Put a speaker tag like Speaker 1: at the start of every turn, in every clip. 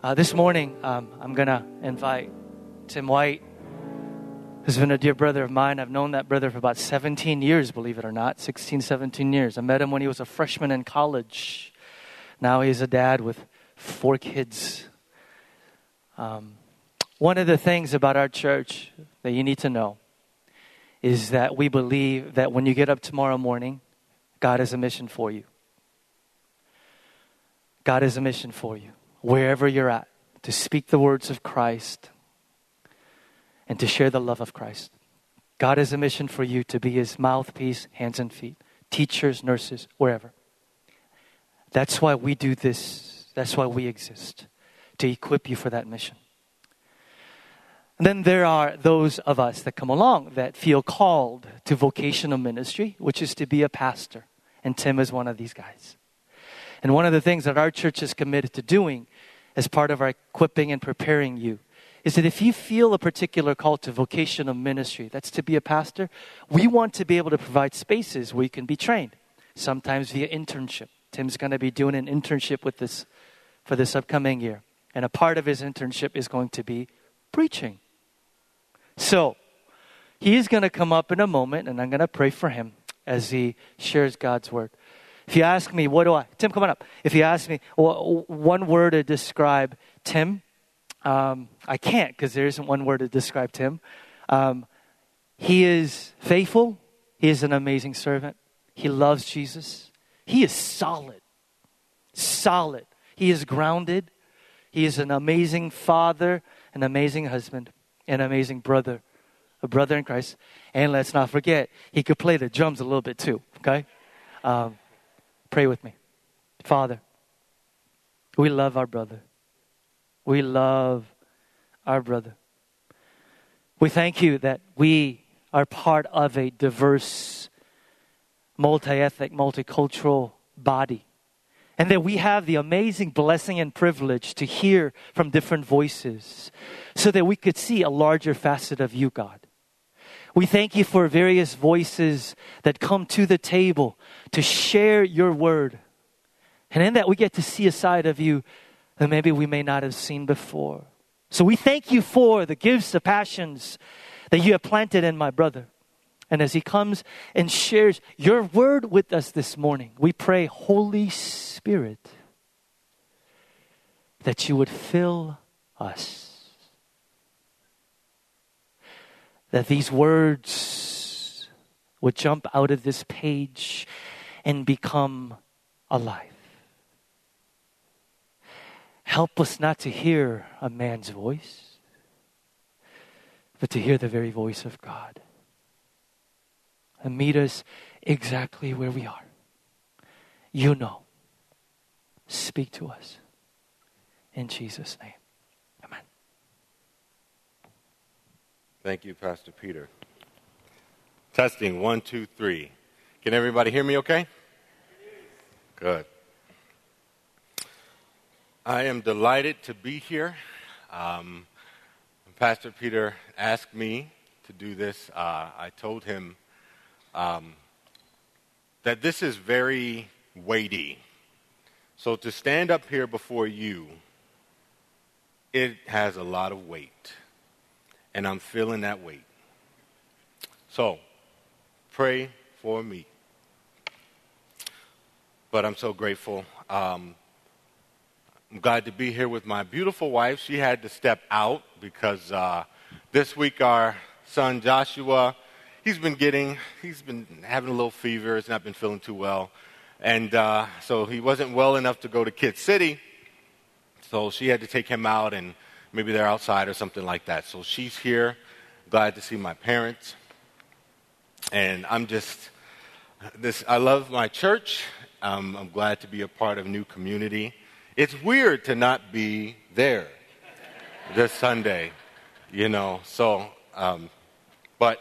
Speaker 1: Uh, this morning, um, I'm going to invite Tim White, who's been a dear brother of mine. I've known that brother for about 17 years, believe it or not 16, 17 years. I met him when he was a freshman in college. Now he's a dad with four kids. Um, one of the things about our church that you need to know is that we believe that when you get up tomorrow morning, God has a mission for you. God has a mission for you, wherever you're at, to speak the words of Christ and to share the love of Christ. God has a mission for you to be his mouthpiece, hands and feet, teachers, nurses, wherever. That's why we do this. That's why we exist, to equip you for that mission. And then there are those of us that come along that feel called to vocational ministry, which is to be a pastor. And Tim is one of these guys. And one of the things that our church is committed to doing as part of our equipping and preparing you is that if you feel a particular call to vocational ministry, that's to be a pastor, we want to be able to provide spaces where you can be trained, sometimes via internship. Tim's going to be doing an internship with this for this upcoming year. And a part of his internship is going to be preaching. So, he's going to come up in a moment, and I'm going to pray for him as he shares God's word. If you ask me, what do I, Tim, come on up. If you ask me one word to describe Tim, um, I can't because there isn't one word to describe Tim. Um, he is faithful. He is an amazing servant. He loves Jesus. He is solid. Solid. He is grounded. He is an amazing father, an amazing husband an amazing brother, a brother in Christ. And let's not forget, he could play the drums a little bit too, okay? Um, pray with me. Father, we love our brother. We love our brother. We thank you that we are part of a diverse, multi ethnic, multicultural body and that we have the amazing blessing and privilege to hear from different voices so that we could see a larger facet of you, God. We thank you for various voices that come to the table to share your word. And in that, we get to see a side of you that maybe we may not have seen before. So we thank you for the gifts, the passions that you have planted in my brother. And as he comes and shares your word with us this morning, we pray, Holy Spirit, that you would fill us. That these words would jump out of this page and become alive. Help us not to hear a man's voice, but to hear the very voice of God and meet us exactly where we are. You know. Speak to us. In Jesus' name. Amen.
Speaker 2: Thank you, Pastor Peter. Testing one, two, three. Can everybody hear me okay? Good. I am delighted to be here. Um, Pastor Peter asked me to do this. Uh, I told him um, that this is very weighty. So to stand up here before you, it has a lot of weight. And I'm feeling that weight. So pray for me. But I'm so grateful. Um, I'm glad to be here with my beautiful wife. She had to step out because uh, this week our son Joshua he's been getting, he's been having a little fever. He's not been feeling too well. And uh, so he wasn't well enough to go to Kid City. So she had to take him out, and maybe they're outside or something like that. So she's here. Glad to see my parents. And I'm just, this, I love my church. Um, I'm glad to be a part of new community. It's weird to not be there this Sunday, you know. So, um, but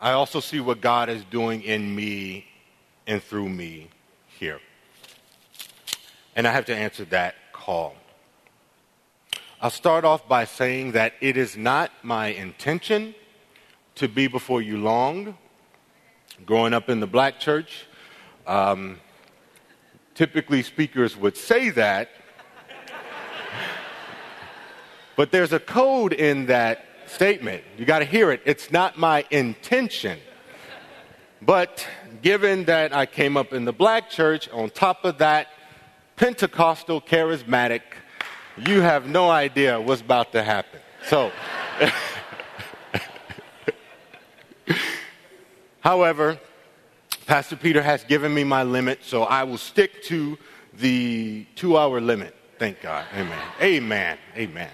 Speaker 2: I also see what God is doing in me and through me here. And I have to answer that call. I'll start off by saying that it is not my intention to be before you long. Growing up in the black church, um, typically speakers would say that. But there's a code in that statement. You got to hear it. It's not my intention. But given that I came up in the black church, on top of that, Pentecostal charismatic, you have no idea what's about to happen. So, however, Pastor Peter has given me my limit, so I will stick to the two hour limit. Thank God. Amen. Amen. Amen.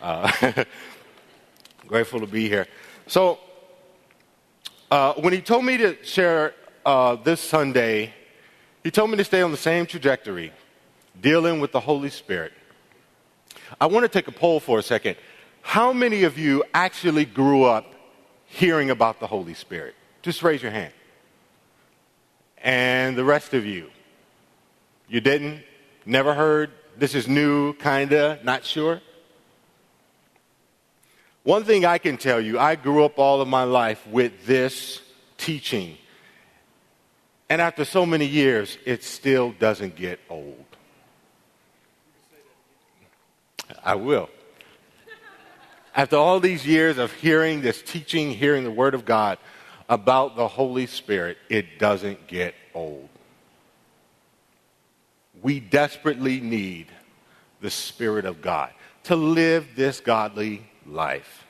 Speaker 2: Uh, grateful to be here. So, uh, when he told me to share uh, this Sunday, he told me to stay on the same trajectory, dealing with the Holy Spirit. I want to take a poll for a second. How many of you actually grew up hearing about the Holy Spirit? Just raise your hand. And the rest of you, you didn't? Never heard? This is new, kinda, not sure? One thing I can tell you, I grew up all of my life with this teaching. And after so many years, it still doesn't get old. I will. After all these years of hearing this teaching, hearing the Word of God about the Holy Spirit, it doesn't get old. We desperately need the Spirit of God to live this godly life.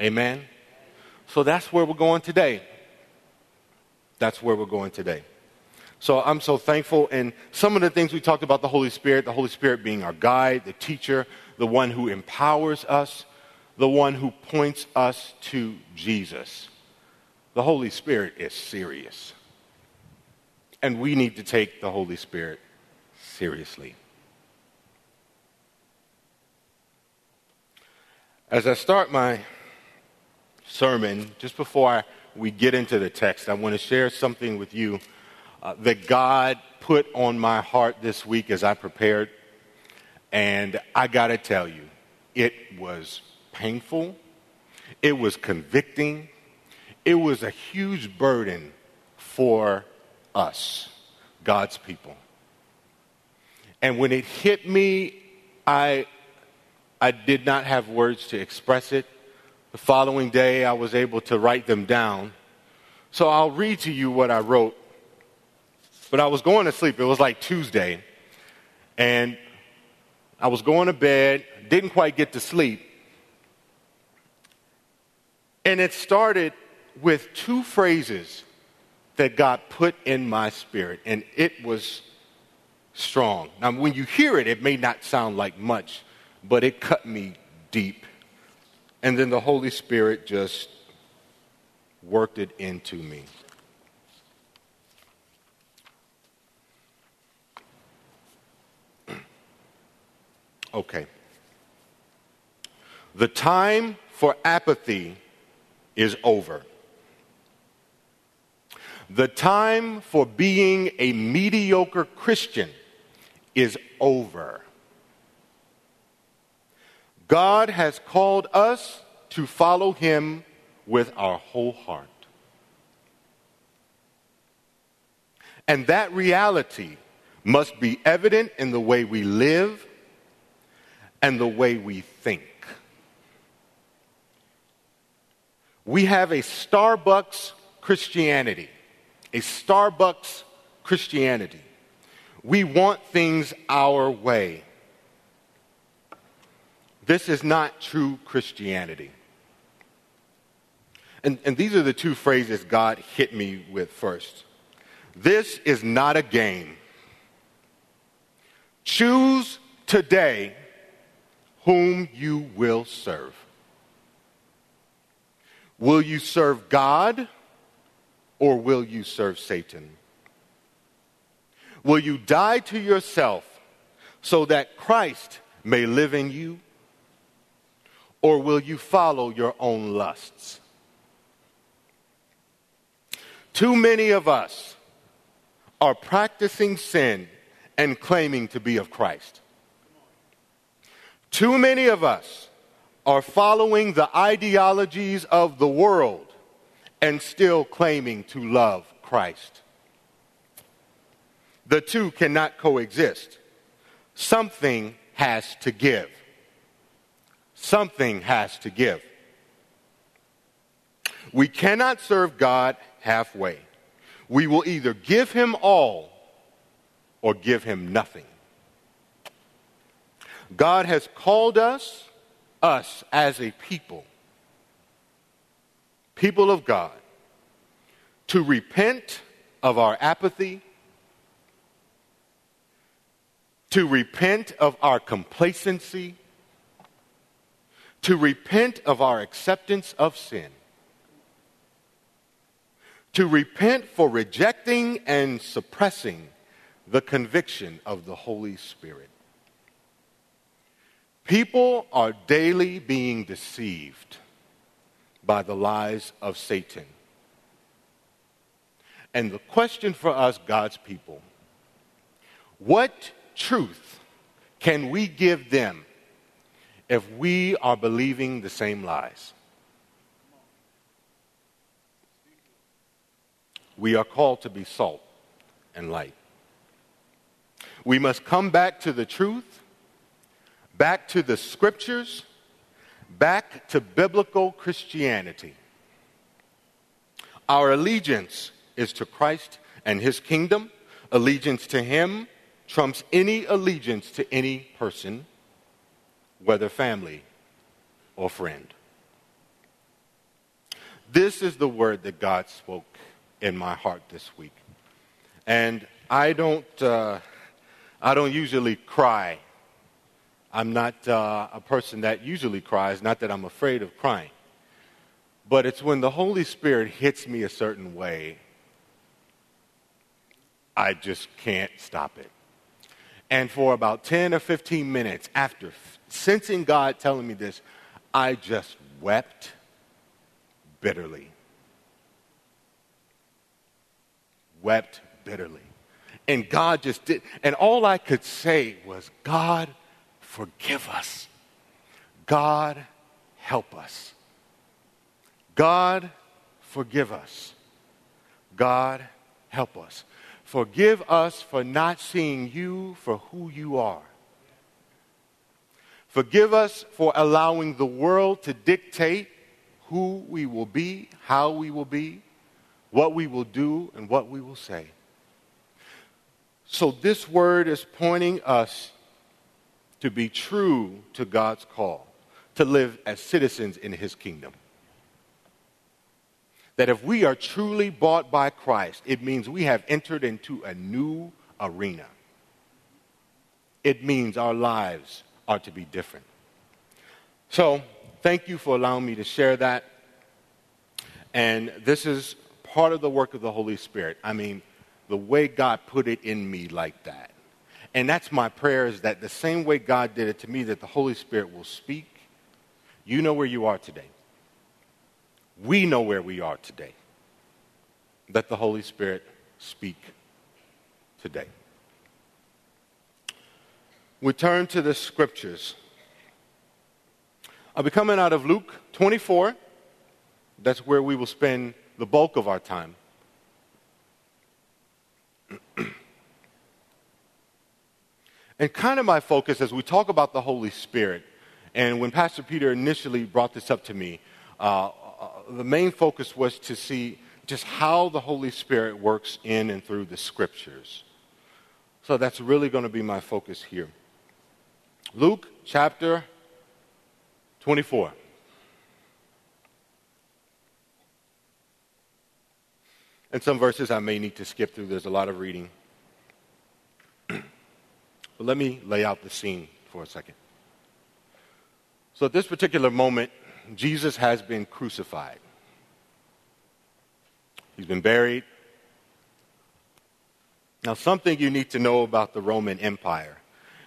Speaker 2: Amen? So that's where we're going today. That's where we're going today. So I'm so thankful. And some of the things we talked about the Holy Spirit, the Holy Spirit being our guide, the teacher, the one who empowers us, the one who points us to Jesus. The Holy Spirit is serious. And we need to take the Holy Spirit seriously. As I start my sermon, just before we get into the text, I want to share something with you uh, that God put on my heart this week as I prepared. And I got to tell you, it was painful, it was convicting, it was a huge burden for us, God's people. And when it hit me, I I did not have words to express it. The following day, I was able to write them down. So I'll read to you what I wrote. But I was going to sleep. It was like Tuesday. And I was going to bed, didn't quite get to sleep. And it started with two phrases that God put in my spirit, and it was strong. Now, when you hear it, it may not sound like much, but it cut me deep. And then the Holy Spirit just worked it into me. Okay. The time for apathy is over. The time for being a mediocre Christian is over. God has called us to follow him with our whole heart. And that reality must be evident in the way we live and the way we think. We have a Starbucks Christianity, a Starbucks Christianity. We want things our way. This is not true Christianity. And, and these are the two phrases God hit me with first. This is not a game. Choose today whom you will serve. Will you serve God or will you serve Satan? Will you die to yourself so that Christ may live in you? Or will you follow your own lusts? Too many of us are practicing sin and claiming to be of Christ. Too many of us are following the ideologies of the world and still claiming to love Christ. The two cannot coexist. Something has to give. Something has to give. We cannot serve God halfway. We will either give him all or give him nothing. God has called us, us as a people, people of God, to repent of our apathy, to repent of our complacency, to repent of our acceptance of sin, to repent for rejecting and suppressing the conviction of the Holy Spirit. People are daily being deceived by the lies of Satan. And the question for us, God's people, what truth can we give them if we are believing the same lies? We are called to be salt and light. We must come back to the truth, back to the scriptures, back to biblical Christianity. Our allegiance is to Christ and his kingdom. Allegiance to him trumps any allegiance to any person, whether family or friend. This is the word that God spoke in my heart this week. And I don't, uh, I don't usually cry. I'm not uh, a person that usually cries, not that I'm afraid of crying. But it's when the Holy Spirit hits me a certain way I just can't stop it. And for about 10 or 15 minutes after f- sensing God telling me this, I just wept bitterly. Wept bitterly. And God just did. And all I could say was, God, forgive us. God, help us. God, forgive us. God, help us. Forgive us for not seeing you for who you are. Forgive us for allowing the world to dictate who we will be, how we will be, what we will do, and what we will say. So, this word is pointing us to be true to God's call, to live as citizens in his kingdom that if we are truly bought by Christ, it means we have entered into a new arena. It means our lives are to be different. So, thank you for allowing me to share that. And this is part of the work of the Holy Spirit. I mean, the way God put it in me like that. And that's my prayer is that the same way God did it to me, that the Holy Spirit will speak. You know where you are today we know where we are today. Let the Holy Spirit speak today. We turn to the scriptures. I'll be coming out of Luke 24. That's where we will spend the bulk of our time. and kind of my focus as we talk about the Holy Spirit, and when Pastor Peter initially brought this up to me, uh, uh, the main focus was to see just how the Holy Spirit works in and through the scriptures. So that's really going to be my focus here. Luke chapter 24. And some verses I may need to skip through, there's a lot of reading. But let me lay out the scene for a second. So at this particular moment, Jesus has been crucified. He's been buried. Now, something you need to know about the Roman Empire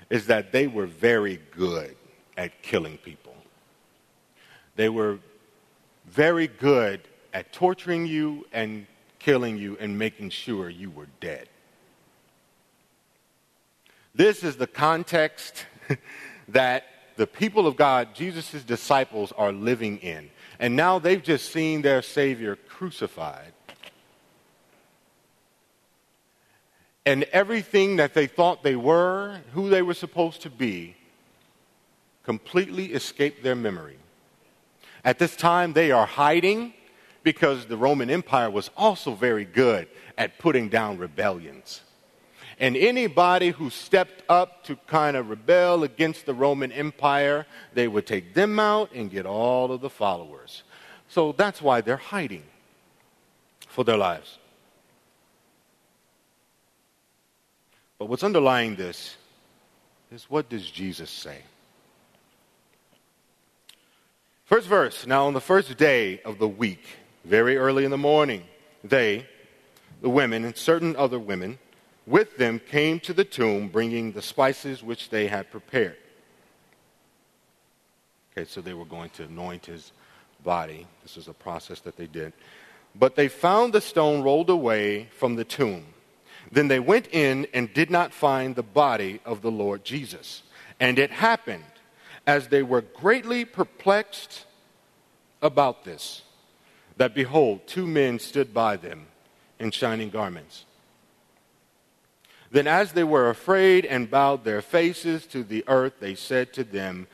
Speaker 2: is that they were very good at killing people. They were very good at torturing you and killing you and making sure you were dead. This is the context that the people of God, Jesus' disciples, are living in. And now they've just seen their Savior crucified. And everything that they thought they were, who they were supposed to be, completely escaped their memory. At this time, they are hiding because the Roman Empire was also very good at putting down rebellions. And anybody who stepped up to kind of rebel against the Roman Empire, they would take them out and get all of the followers. So that's why they're hiding for their lives. But what's underlying this is what does Jesus say? First verse Now, on the first day of the week, very early in the morning, they, the women, and certain other women, with them came to the tomb bringing the spices which they had prepared. Okay, so they were going to anoint his body. This is a process that they did. But they found the stone rolled away from the tomb. Then they went in and did not find the body of the Lord Jesus. And it happened as they were greatly perplexed about this that behold, two men stood by them in shining garments. Then, as they were afraid and bowed their faces to the earth, they said to them,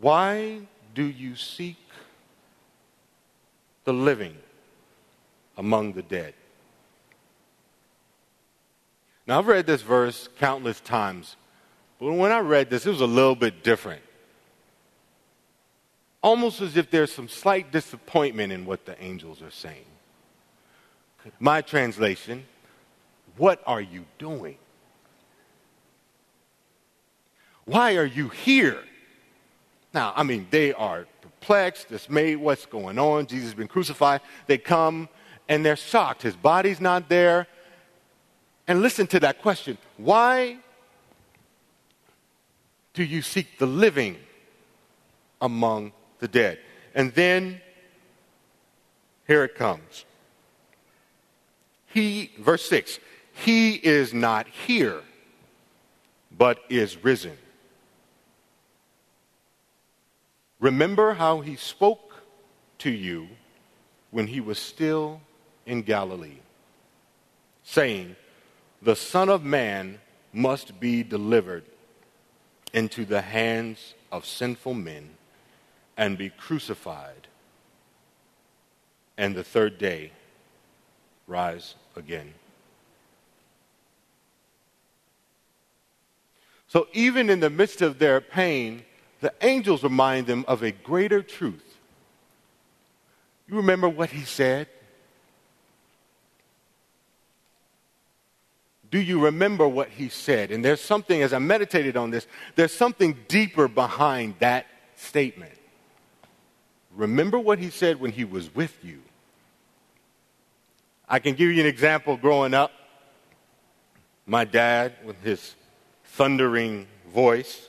Speaker 2: Why do you seek the living among the dead? Now, I've read this verse countless times, but when I read this, it was a little bit different. Almost as if there's some slight disappointment in what the angels are saying. My translation, what are you doing? Why are you here? Now, I mean, they are perplexed, dismayed, what's going on? Jesus has been crucified. They come and they're shocked. His body's not there. And listen to that question why do you seek the living among the dead? And then here it comes. He, verse 6, he is not here, but is risen. Remember how he spoke to you when he was still in Galilee, saying, the Son of Man must be delivered into the hands of sinful men and be crucified, and the third day rise again. So, even in the midst of their pain, the angels remind them of a greater truth. You remember what he said? Do you remember what he said? And there's something, as I meditated on this, there's something deeper behind that statement. Remember what he said when he was with you. I can give you an example growing up. My dad, with his thundering voice,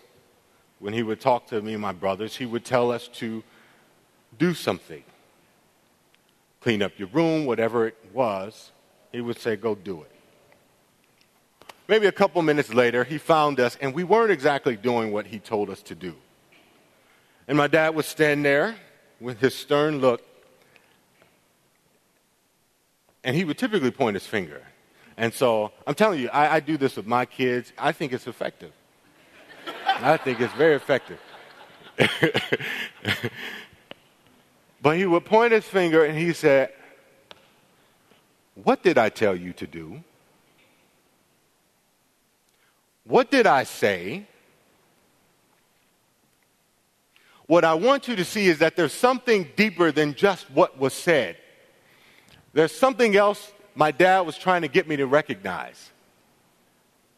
Speaker 2: when he would talk to me and my brothers, he would tell us to do something. Clean up your room, whatever it was. He would say, go do it. Maybe a couple minutes later, he found us, and we weren't exactly doing what he told us to do. And my dad would stand there with his stern look, and he would typically point his finger. And so I'm telling you, I, I do this with my kids. I think it's effective. I think it's very effective. but he would point his finger and he said, What did I tell you to do? What did I say? What I want you to see is that there's something deeper than just what was said. There's something else my dad was trying to get me to recognize.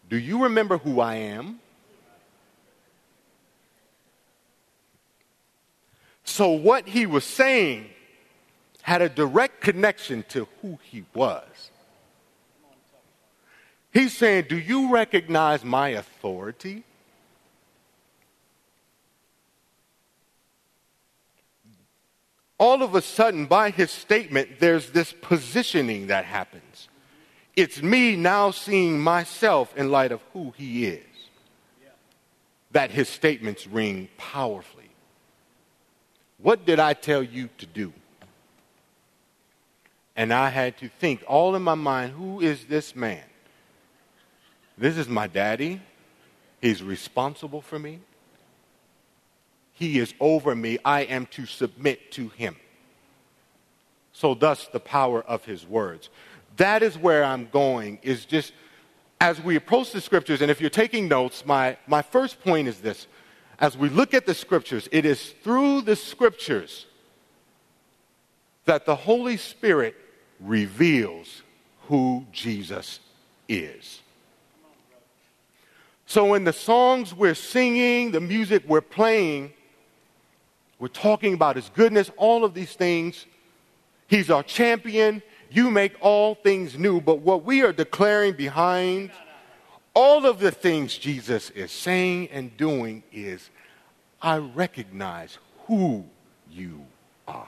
Speaker 2: Do you remember who I am? So, what he was saying had a direct connection to who he was. He's saying, Do you recognize my authority? All of a sudden, by his statement, there's this positioning that happens. It's me now seeing myself in light of who he is. That his statements ring powerfully. What did I tell you to do? And I had to think all in my mind who is this man? This is my daddy. He's responsible for me. He is over me. I am to submit to him. So, thus, the power of his words. That is where I'm going, is just as we approach the scriptures, and if you're taking notes, my, my first point is this. As we look at the scriptures, it is through the scriptures that the Holy Spirit reveals who Jesus is. So, in the songs we're singing, the music we're playing, we're talking about His goodness, all of these things. He's our champion. You make all things new. But what we are declaring behind all of the things Jesus is saying and doing is, I recognize who you are.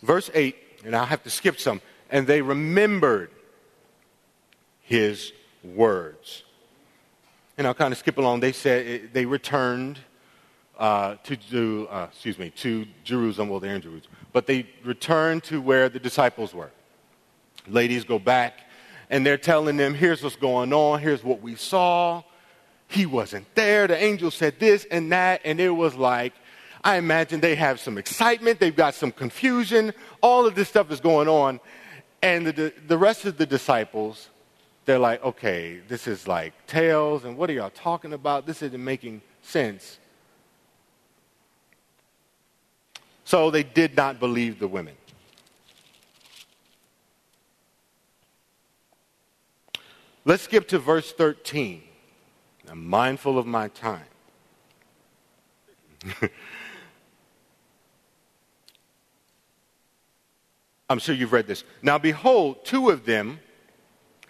Speaker 2: Verse 8, and I'll have to skip some and they remembered his words. And I'll kind of skip along. They said they returned uh, to, uh, excuse me, to Jerusalem. Well, they're in Jerusalem, but they returned to where the disciples were. Ladies go back, and they're telling them, "Here's what's going on. Here's what we saw. He wasn't there. The angel said this and that, and it was like." I imagine they have some excitement, they've got some confusion, all of this stuff is going on. And the, the rest of the disciples, they're like, okay, this is like tales, and what are y'all talking about? This isn't making sense. So they did not believe the women. Let's skip to verse 13. I'm mindful of my time. I'm sure you've read this. Now, behold, two of them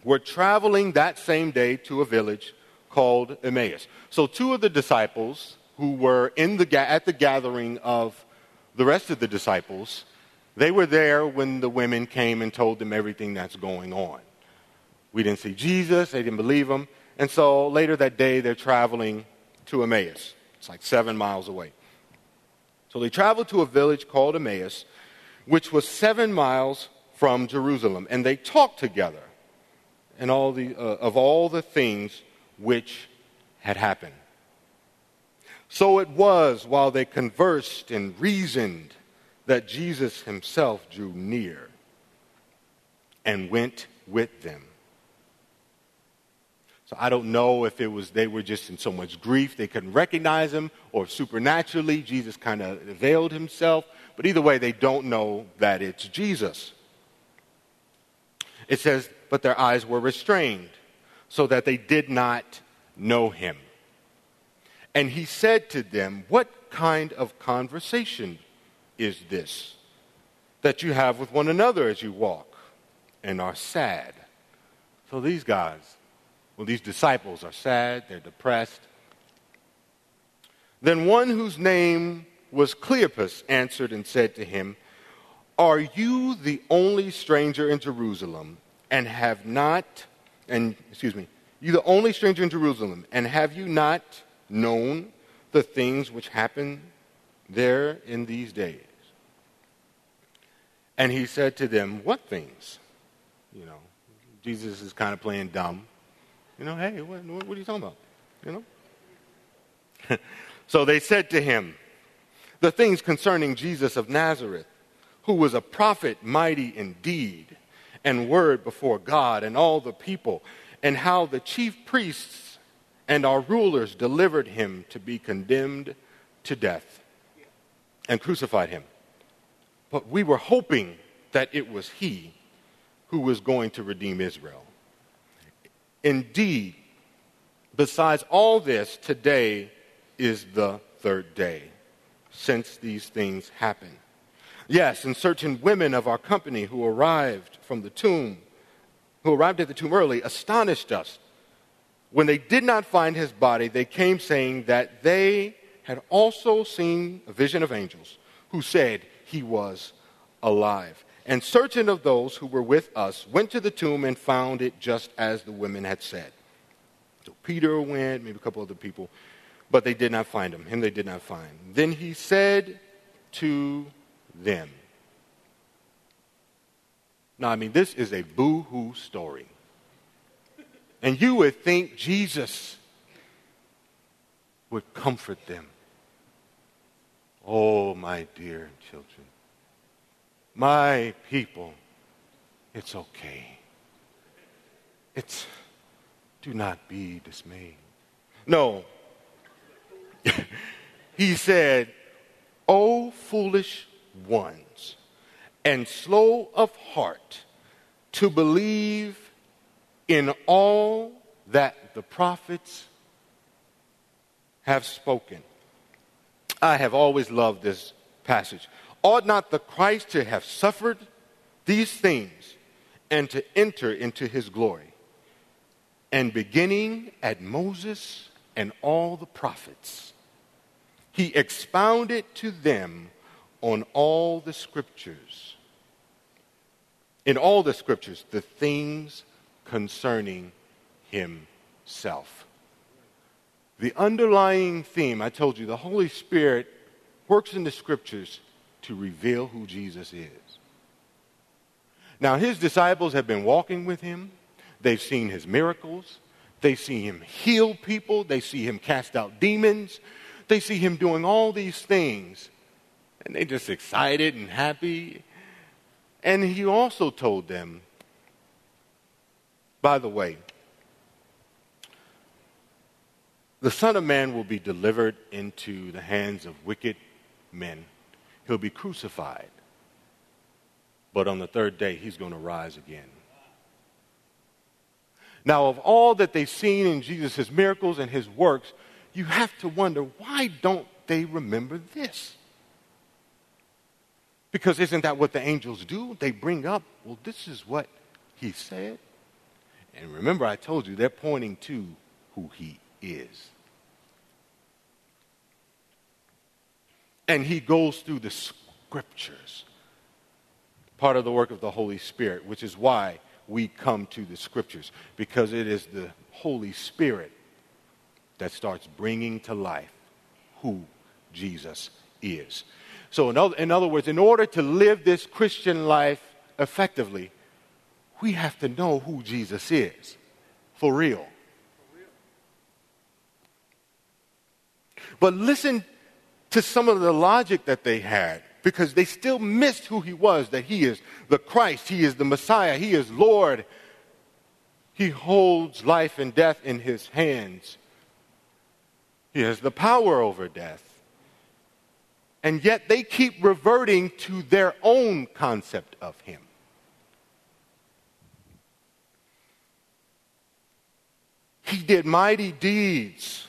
Speaker 2: were traveling that same day to a village called Emmaus. So, two of the disciples who were in the, at the gathering of the rest of the disciples, they were there when the women came and told them everything that's going on. We didn't see Jesus, they didn't believe him. And so later that day, they're traveling to Emmaus. It's like seven miles away. So they traveled to a village called Emmaus which was seven miles from Jerusalem. And they talked together and all the, uh, of all the things which had happened. So it was while they conversed and reasoned that Jesus himself drew near and went with them. So I don't know if it was they were just in so much grief they couldn't recognize him, or supernaturally Jesus kind of veiled himself. But either way, they don't know that it's Jesus. It says, but their eyes were restrained so that they did not know him. And he said to them, What kind of conversation is this that you have with one another as you walk and are sad? So these guys, well, these disciples are sad, they're depressed. Then one whose name was Cleopas answered and said to him, Are you the only stranger in Jerusalem and have not, and excuse me, you the only stranger in Jerusalem, and have you not known the things which happen there in these days? And he said to them, What things? You know, Jesus is kind of playing dumb. You know, hey, what, what are you talking about? You know? so they said to him, the things concerning Jesus of Nazareth, who was a prophet mighty in deed and word before God and all the people, and how the chief priests and our rulers delivered him to be condemned to death and crucified him. But we were hoping that it was he who was going to redeem Israel. Indeed, besides all this, today is the third day since these things happened. Yes, and certain women of our company who arrived from the tomb, who arrived at the tomb early, astonished us. When they did not find his body, they came saying that they had also seen a vision of angels who said he was alive. And certain of those who were with us went to the tomb and found it just as the women had said. So Peter went, maybe a couple other people but they did not find him. Him they did not find. Then he said to them, Now, I mean, this is a boo hoo story. And you would think Jesus would comfort them. Oh, my dear children, my people, it's okay. It's, do not be dismayed. No. he said, Oh, foolish ones, and slow of heart to believe in all that the prophets have spoken. I have always loved this passage. Ought not the Christ to have suffered these things and to enter into his glory? And beginning at Moses and all the prophets, he expounded to them on all the scriptures, in all the scriptures, the things concerning himself. The underlying theme, I told you, the Holy Spirit works in the scriptures to reveal who Jesus is. Now, his disciples have been walking with him, they've seen his miracles, they see him heal people, they see him cast out demons, they see him doing all these things, and they're just excited and happy. And he also told them, by the way, The Son of Man will be delivered into the hands of wicked men. He'll be crucified. But on the third day, he's going to rise again. Now, of all that they've seen in Jesus' miracles and his works, you have to wonder why don't they remember this? Because isn't that what the angels do? They bring up, well, this is what he said. And remember, I told you, they're pointing to who he is. And he goes through the scriptures, part of the work of the Holy Spirit, which is why we come to the scriptures, because it is the Holy Spirit that starts bringing to life who Jesus is. So, in other, in other words, in order to live this Christian life effectively, we have to know who Jesus is for real. But listen to some of the logic that they had because they still missed who he was that he is the Christ, he is the Messiah, he is Lord. He holds life and death in his hands. He has the power over death. And yet they keep reverting to their own concept of him. He did mighty deeds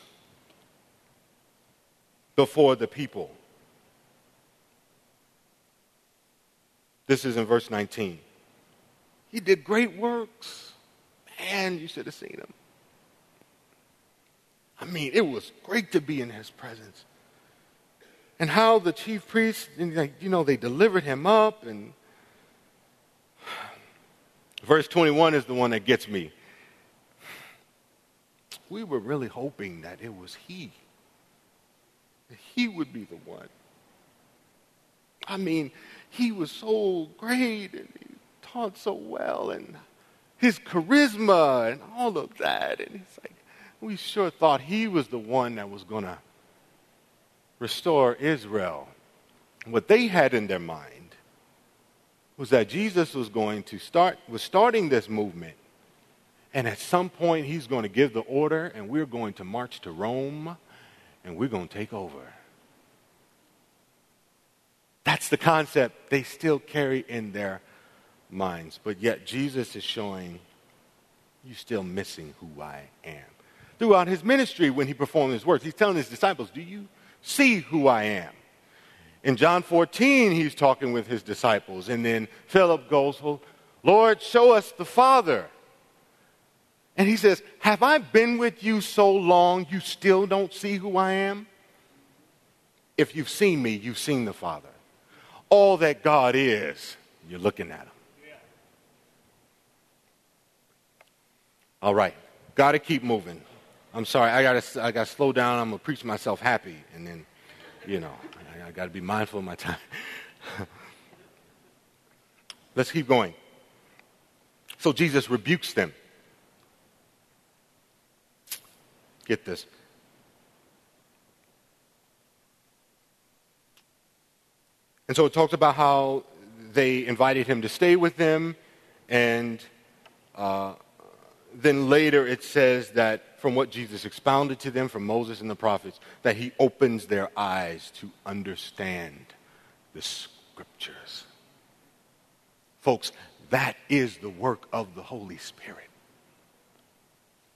Speaker 2: before the people. This is in verse 19. He did great works. Man, you should have seen him. I mean, it was great to be in his presence. And how the chief priests, you know, they delivered him up. And verse 21 is the one that gets me. We were really hoping that it was he he would be the one. I mean, he was so great and he taught so well and his charisma and all of that. And it's like, we sure thought he was the one that was going to restore Israel. What they had in their mind was that Jesus was going to start, was starting this movement. And at some point, he's going to give the order, and we're going to march to Rome and we're going to take over. That's the concept they still carry in their minds. But yet, Jesus is showing you still missing who I am. Throughout his ministry, when he performed his works, he's telling his disciples, Do you see who I am? In John 14, he's talking with his disciples. And then Philip goes, Lord, show us the Father. And he says, Have I been with you so long you still don't see who I am? If you've seen me, you've seen the Father. All that God is, you're looking at him. All right, got to keep moving. I'm sorry, I got to I got to slow down. I'm to preach myself happy, and then, you know, I, I got to be mindful of my time. Let's keep going. So Jesus rebukes them. Get this. And so it talks about how they invited him to stay with them, and uh, then later it says that from what Jesus expounded to them from Moses and the prophets, that he opens their eyes to understand the scriptures. Folks, that is the work of the Holy Spirit.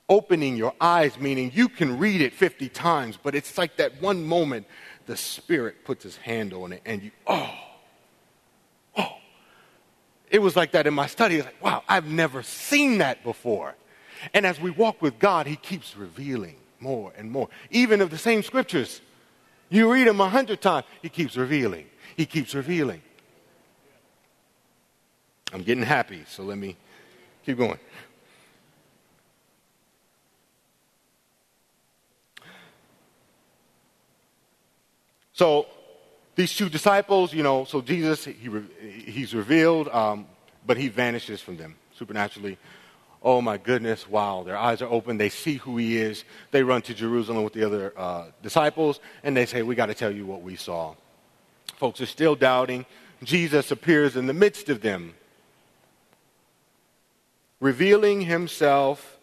Speaker 2: Opening your eyes, meaning you can read it 50 times, but it's like that one moment the Spirit puts his hand on it and you, oh, oh. It was like that in my study. Like, wow, I've never seen that before. And as we walk with God, he keeps revealing more and more. Even of the same scriptures, you read them a hundred times, he keeps revealing. He keeps revealing. I'm getting happy, so let me keep going. So these two disciples, you know, so Jesus, he, he's revealed, um, but he vanishes from them supernaturally. Oh my goodness, wow. Their eyes are open. They see who he is. They run to Jerusalem with the other uh, disciples and they say, We got to tell you what we saw. Folks are still doubting. Jesus appears in the midst of them revealing himself.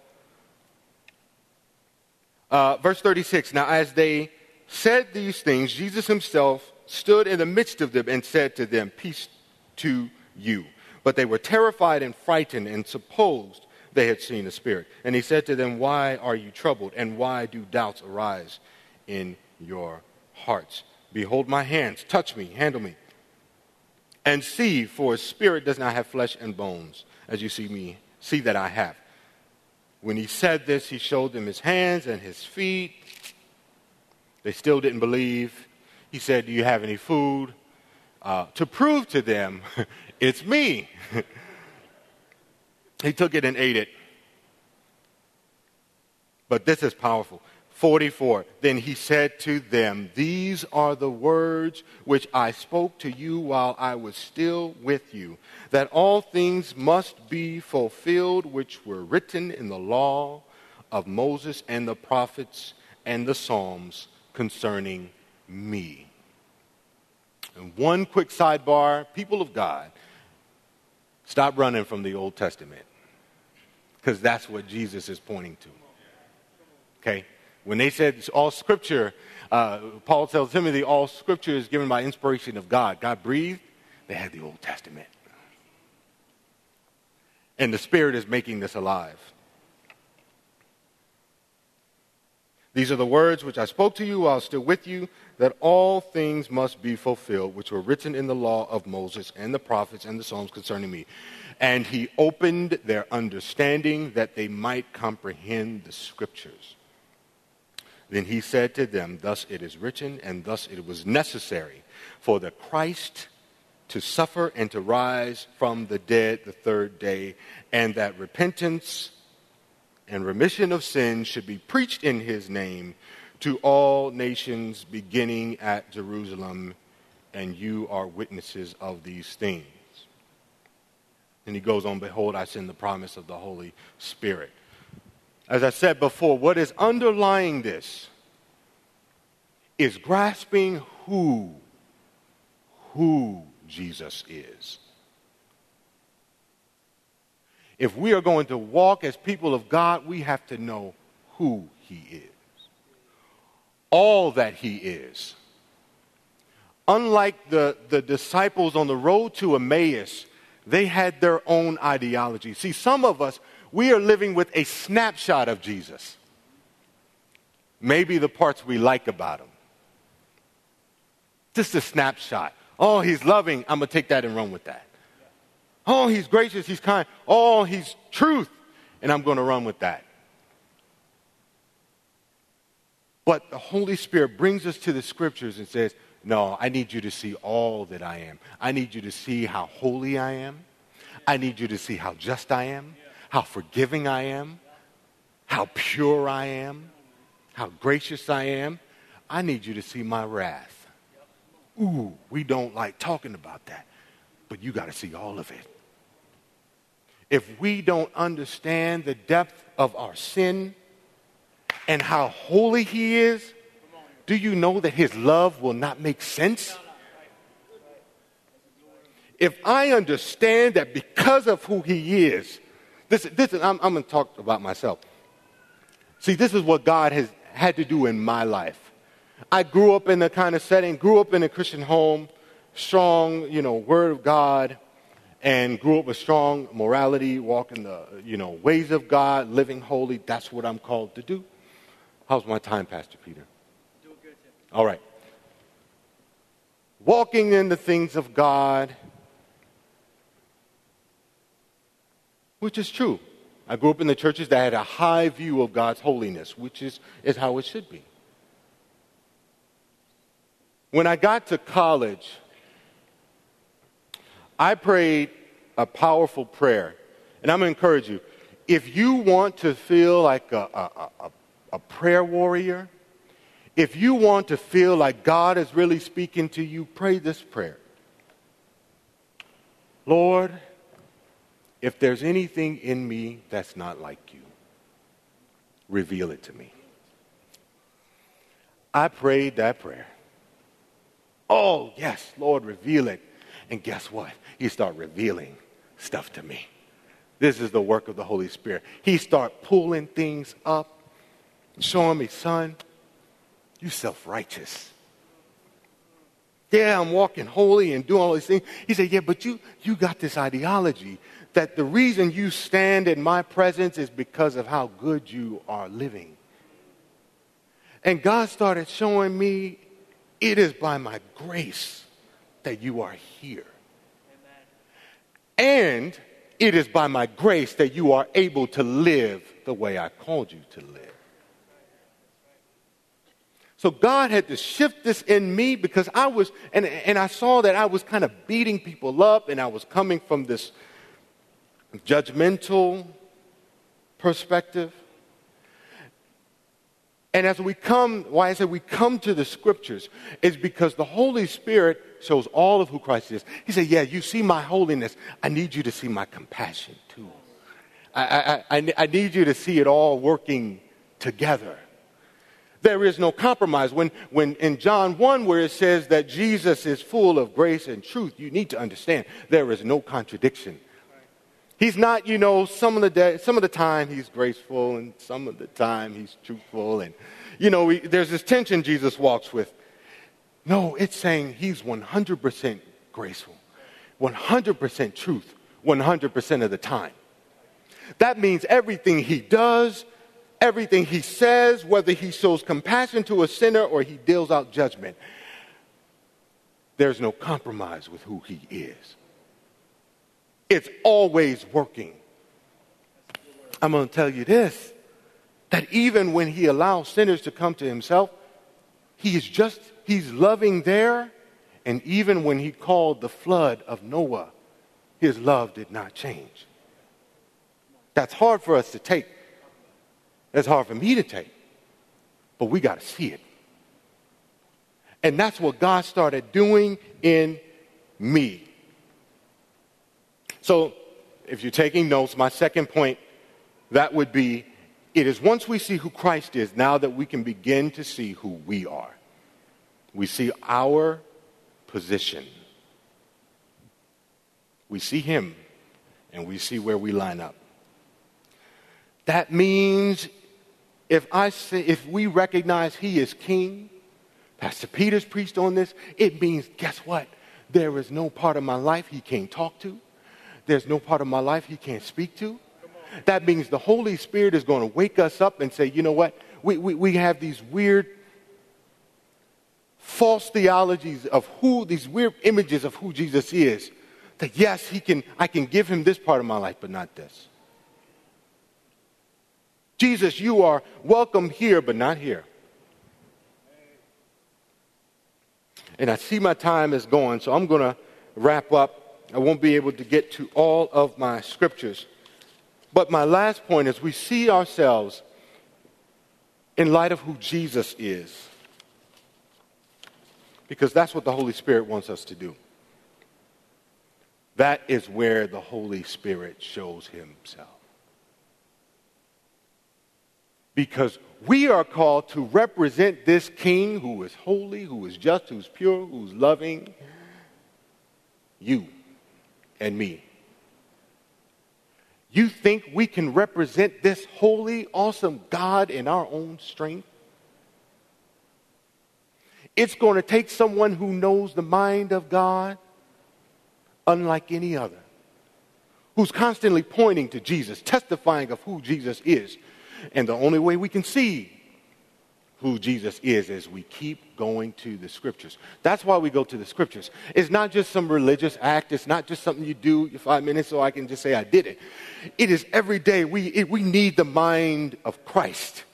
Speaker 2: Uh, verse 36 Now, as they said these things, Jesus himself stood in the midst of them and said to them, Peace to you. But they were terrified and frightened and supposed they had seen a spirit. And he said to them, Why are you troubled? And why do doubts arise in your hearts? Behold my hands, touch me, handle me. And see, for a spirit does not have flesh and bones, as you see me see that I have. When he said this, he showed them his hands and his feet. They still didn't believe. He said, Do you have any food? Uh, to prove to them, it's me. he took it and ate it. But this is powerful. 44. Then he said to them, These are the words which I spoke to you while I was still with you, that all things must be fulfilled which were written in the law of Moses and the prophets and the Psalms concerning me. And one quick sidebar people of God, stop running from the Old Testament, because that's what Jesus is pointing to. Okay? When they said all scripture, uh, Paul tells Timothy all scripture is given by inspiration of God. God breathed, they had the Old Testament. And the Spirit is making this alive. These are the words which I spoke to you while still with you, that all things must be fulfilled, which were written in the law of Moses and the prophets and the Psalms concerning me. And he opened their understanding that they might comprehend the scriptures. Then he said to them, Thus it is written, and thus it was necessary for the Christ to suffer and to rise from the dead the third day, and that repentance and remission of sins should be preached in his name to all nations beginning at Jerusalem, and you are witnesses of these things. And he goes on, Behold, I send the promise of the Holy Spirit. As I said before, what is underlying this is grasping who, who Jesus is. If we are going to walk as people of God, we have to know who he is. All that he is. Unlike the, the disciples on the road to Emmaus, they had their own ideology. See, some of us, we are living with a snapshot of Jesus. Maybe the parts we like about him. Just a snapshot. Oh, he's loving. I'm going to take that and run with that. Oh, he's gracious. He's kind. Oh, he's truth. And I'm going to run with that. But the Holy Spirit brings us to the scriptures and says, No, I need you to see all that I am. I need you to see how holy I am. I need you to see how just I am, how forgiving I am, how pure I am, how gracious I am. I need you to see my wrath. Ooh, we don't like talking about that. But you got to see all of it. If we don't understand the depth of our sin and how holy He is, do you know that His love will not make sense? If I understand that because of who He is, this, this I'm, I'm going to talk about myself. See, this is what God has had to do in my life. I grew up in the kind of setting, grew up in a Christian home, strong, you know, Word of God, and grew up with strong morality, walking the, you know, ways of God, living holy. That's what I'm called to do. How's my time, Pastor Peter? Doing good, Tim. All right. Walking in the things of God, which is true. I grew up in the churches that had a high view of God's holiness, which is, is how it should be. When I got to college, I prayed a powerful prayer. And I'm going to encourage you if you want to feel like a, a, a, a prayer warrior, if you want to feel like God is really speaking to you, pray this prayer Lord, if there's anything in me that's not like you, reveal it to me. I prayed that prayer. Oh, yes, Lord, reveal it. And guess what? He start revealing stuff to me. This is the work of the Holy Spirit. He start pulling things up, showing me, son, you self-righteous. Yeah, I'm walking holy and doing all these things. He said, yeah, but you, you got this ideology that the reason you stand in my presence is because of how good you are living. And God started showing me it is by my grace that you are here. And it is by my grace that you are able to live the way I called you to live. So God had to shift this in me because I was, and, and I saw that I was kind of beating people up and I was coming from this judgmental perspective. And as we come, why I say we come to the scriptures is because the Holy Spirit shows all of who Christ is. He said, Yeah, you see my holiness. I need you to see my compassion too. I, I, I, I need you to see it all working together. There is no compromise. When, when in John 1, where it says that Jesus is full of grace and truth, you need to understand there is no contradiction He's not, you know, some of the day, some of the time he's graceful and some of the time he's truthful. And, you know, we, there's this tension Jesus walks with. No, it's saying he's 100% graceful, 100% truth, 100% of the time. That means everything he does, everything he says, whether he shows compassion to a sinner or he deals out judgment, there's no compromise with who he is. It's always working. I'm going to tell you this that even when he allows sinners to come to himself, he is just, he's loving there. And even when he called the flood of Noah, his love did not change. That's hard for us to take. That's hard for me to take. But we got to see it. And that's what God started doing in me. So, if you're taking notes, my second point, that would be it is once we see who Christ is, now that we can begin to see who we are. We see our position. We see Him, and we see where we line up. That means if I say, if we recognize He is King, Pastor Peter's preached on this, it means, guess what? There is no part of my life He can't talk to there's no part of my life he can't speak to. That means the Holy Spirit is going to wake us up and say, you know what? We, we, we have these weird false theologies of who, these weird images of who Jesus is. That yes, he can, I can give him this part of my life, but not this. Jesus, you are welcome here, but not here. And I see my time is going, so I'm going to wrap up I won't be able to get to all of my scriptures. But my last point is we see ourselves in light of who Jesus is. Because that's what the Holy Spirit wants us to do. That is where the Holy Spirit shows himself. Because we are called to represent this king who is holy, who is just, who's pure, who's loving, you and me. You think we can represent this holy, awesome God in our own strength? It's going to take someone who knows the mind of God unlike any other, who's constantly pointing to Jesus, testifying of who Jesus is. And the only way we can see who Jesus is is we keep going to the scriptures. That's why we go to the scriptures. It's not just some religious act, it's not just something you do five minutes so I can just say I did it. It is every day we, it, we need the mind of Christ.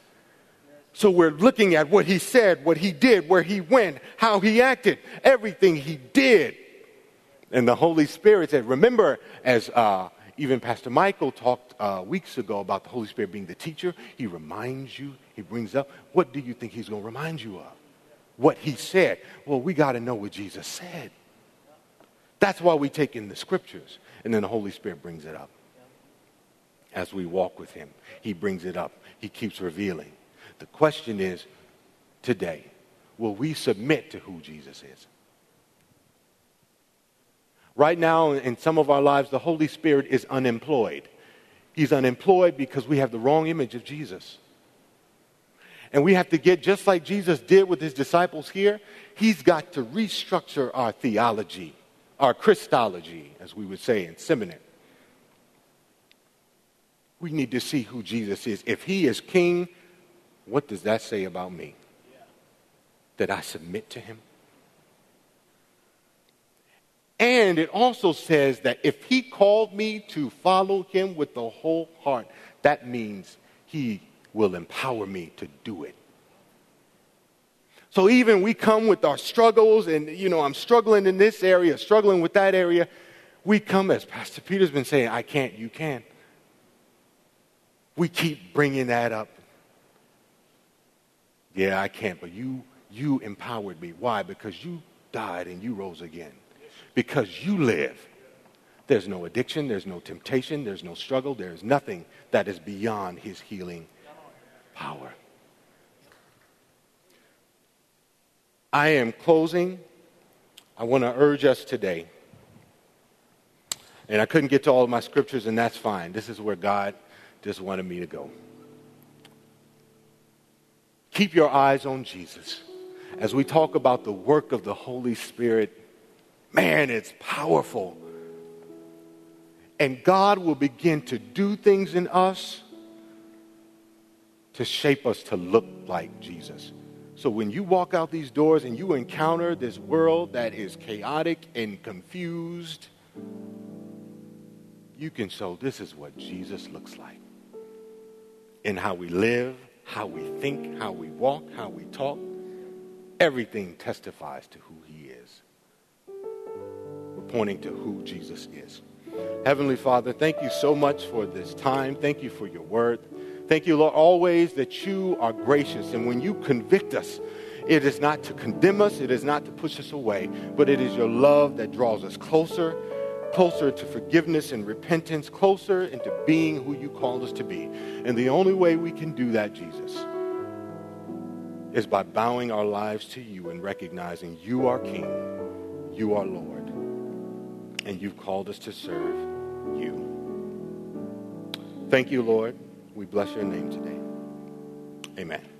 Speaker 2: So we're looking at what he said, what he did, where he went, how he acted, everything he did. And the Holy Spirit said, remember, as uh, even Pastor Michael talked uh, weeks ago about the Holy Spirit being the teacher, he reminds you, he brings up, what do you think he's going to remind you of? What he said. Well, we got to know what Jesus said. That's why we take in the scriptures. And then the Holy Spirit brings it up. As we walk with him, he brings it up. He keeps revealing. The question is today, will we submit to who Jesus is? Right now, in some of our lives, the Holy Spirit is unemployed. He's unemployed because we have the wrong image of Jesus. And we have to get, just like Jesus did with his disciples here, he's got to restructure our theology, our Christology, as we would say in seminary. We need to see who Jesus is. If he is king, what does that say about me? That I submit to him? And it also says that if he called me to follow him with the whole heart, that means he will empower me to do it. So even we come with our struggles, and you know, I'm struggling in this area, struggling with that area. We come, as Pastor Peter's been saying, I can't, you can. We keep bringing that up. Yeah, I can't, but you, you empowered me. Why? Because you died and you rose again because you live. There's no addiction, there's no temptation, there's no struggle, there's nothing that is beyond his healing power. I am closing. I want to urge us today. And I couldn't get to all of my scriptures, and that's fine. This is where God just wanted me to go. Keep your eyes on Jesus. As we talk about the work of the Holy Spirit Man, it's powerful. And God will begin to do things in us to shape us to look like Jesus. So when you walk out these doors and you encounter this world that is chaotic and confused, you can show oh, this is what Jesus looks like. In how we live, how we think, how we walk, how we talk, everything testifies to who He is. We're pointing to who Jesus is. Heavenly Father, thank you so much for this time. Thank you for your word. Thank you, Lord, always that you are gracious. And when you convict us, it is not to condemn us, it is not to push us away, but it is your love that draws us closer, closer to forgiveness and repentance, closer into being who you called us to be. And the only way we can do that, Jesus, is by bowing our lives to you and recognizing you are King, you are Lord and you've called us to serve you. Thank you, Lord. We bless your name today. Amen.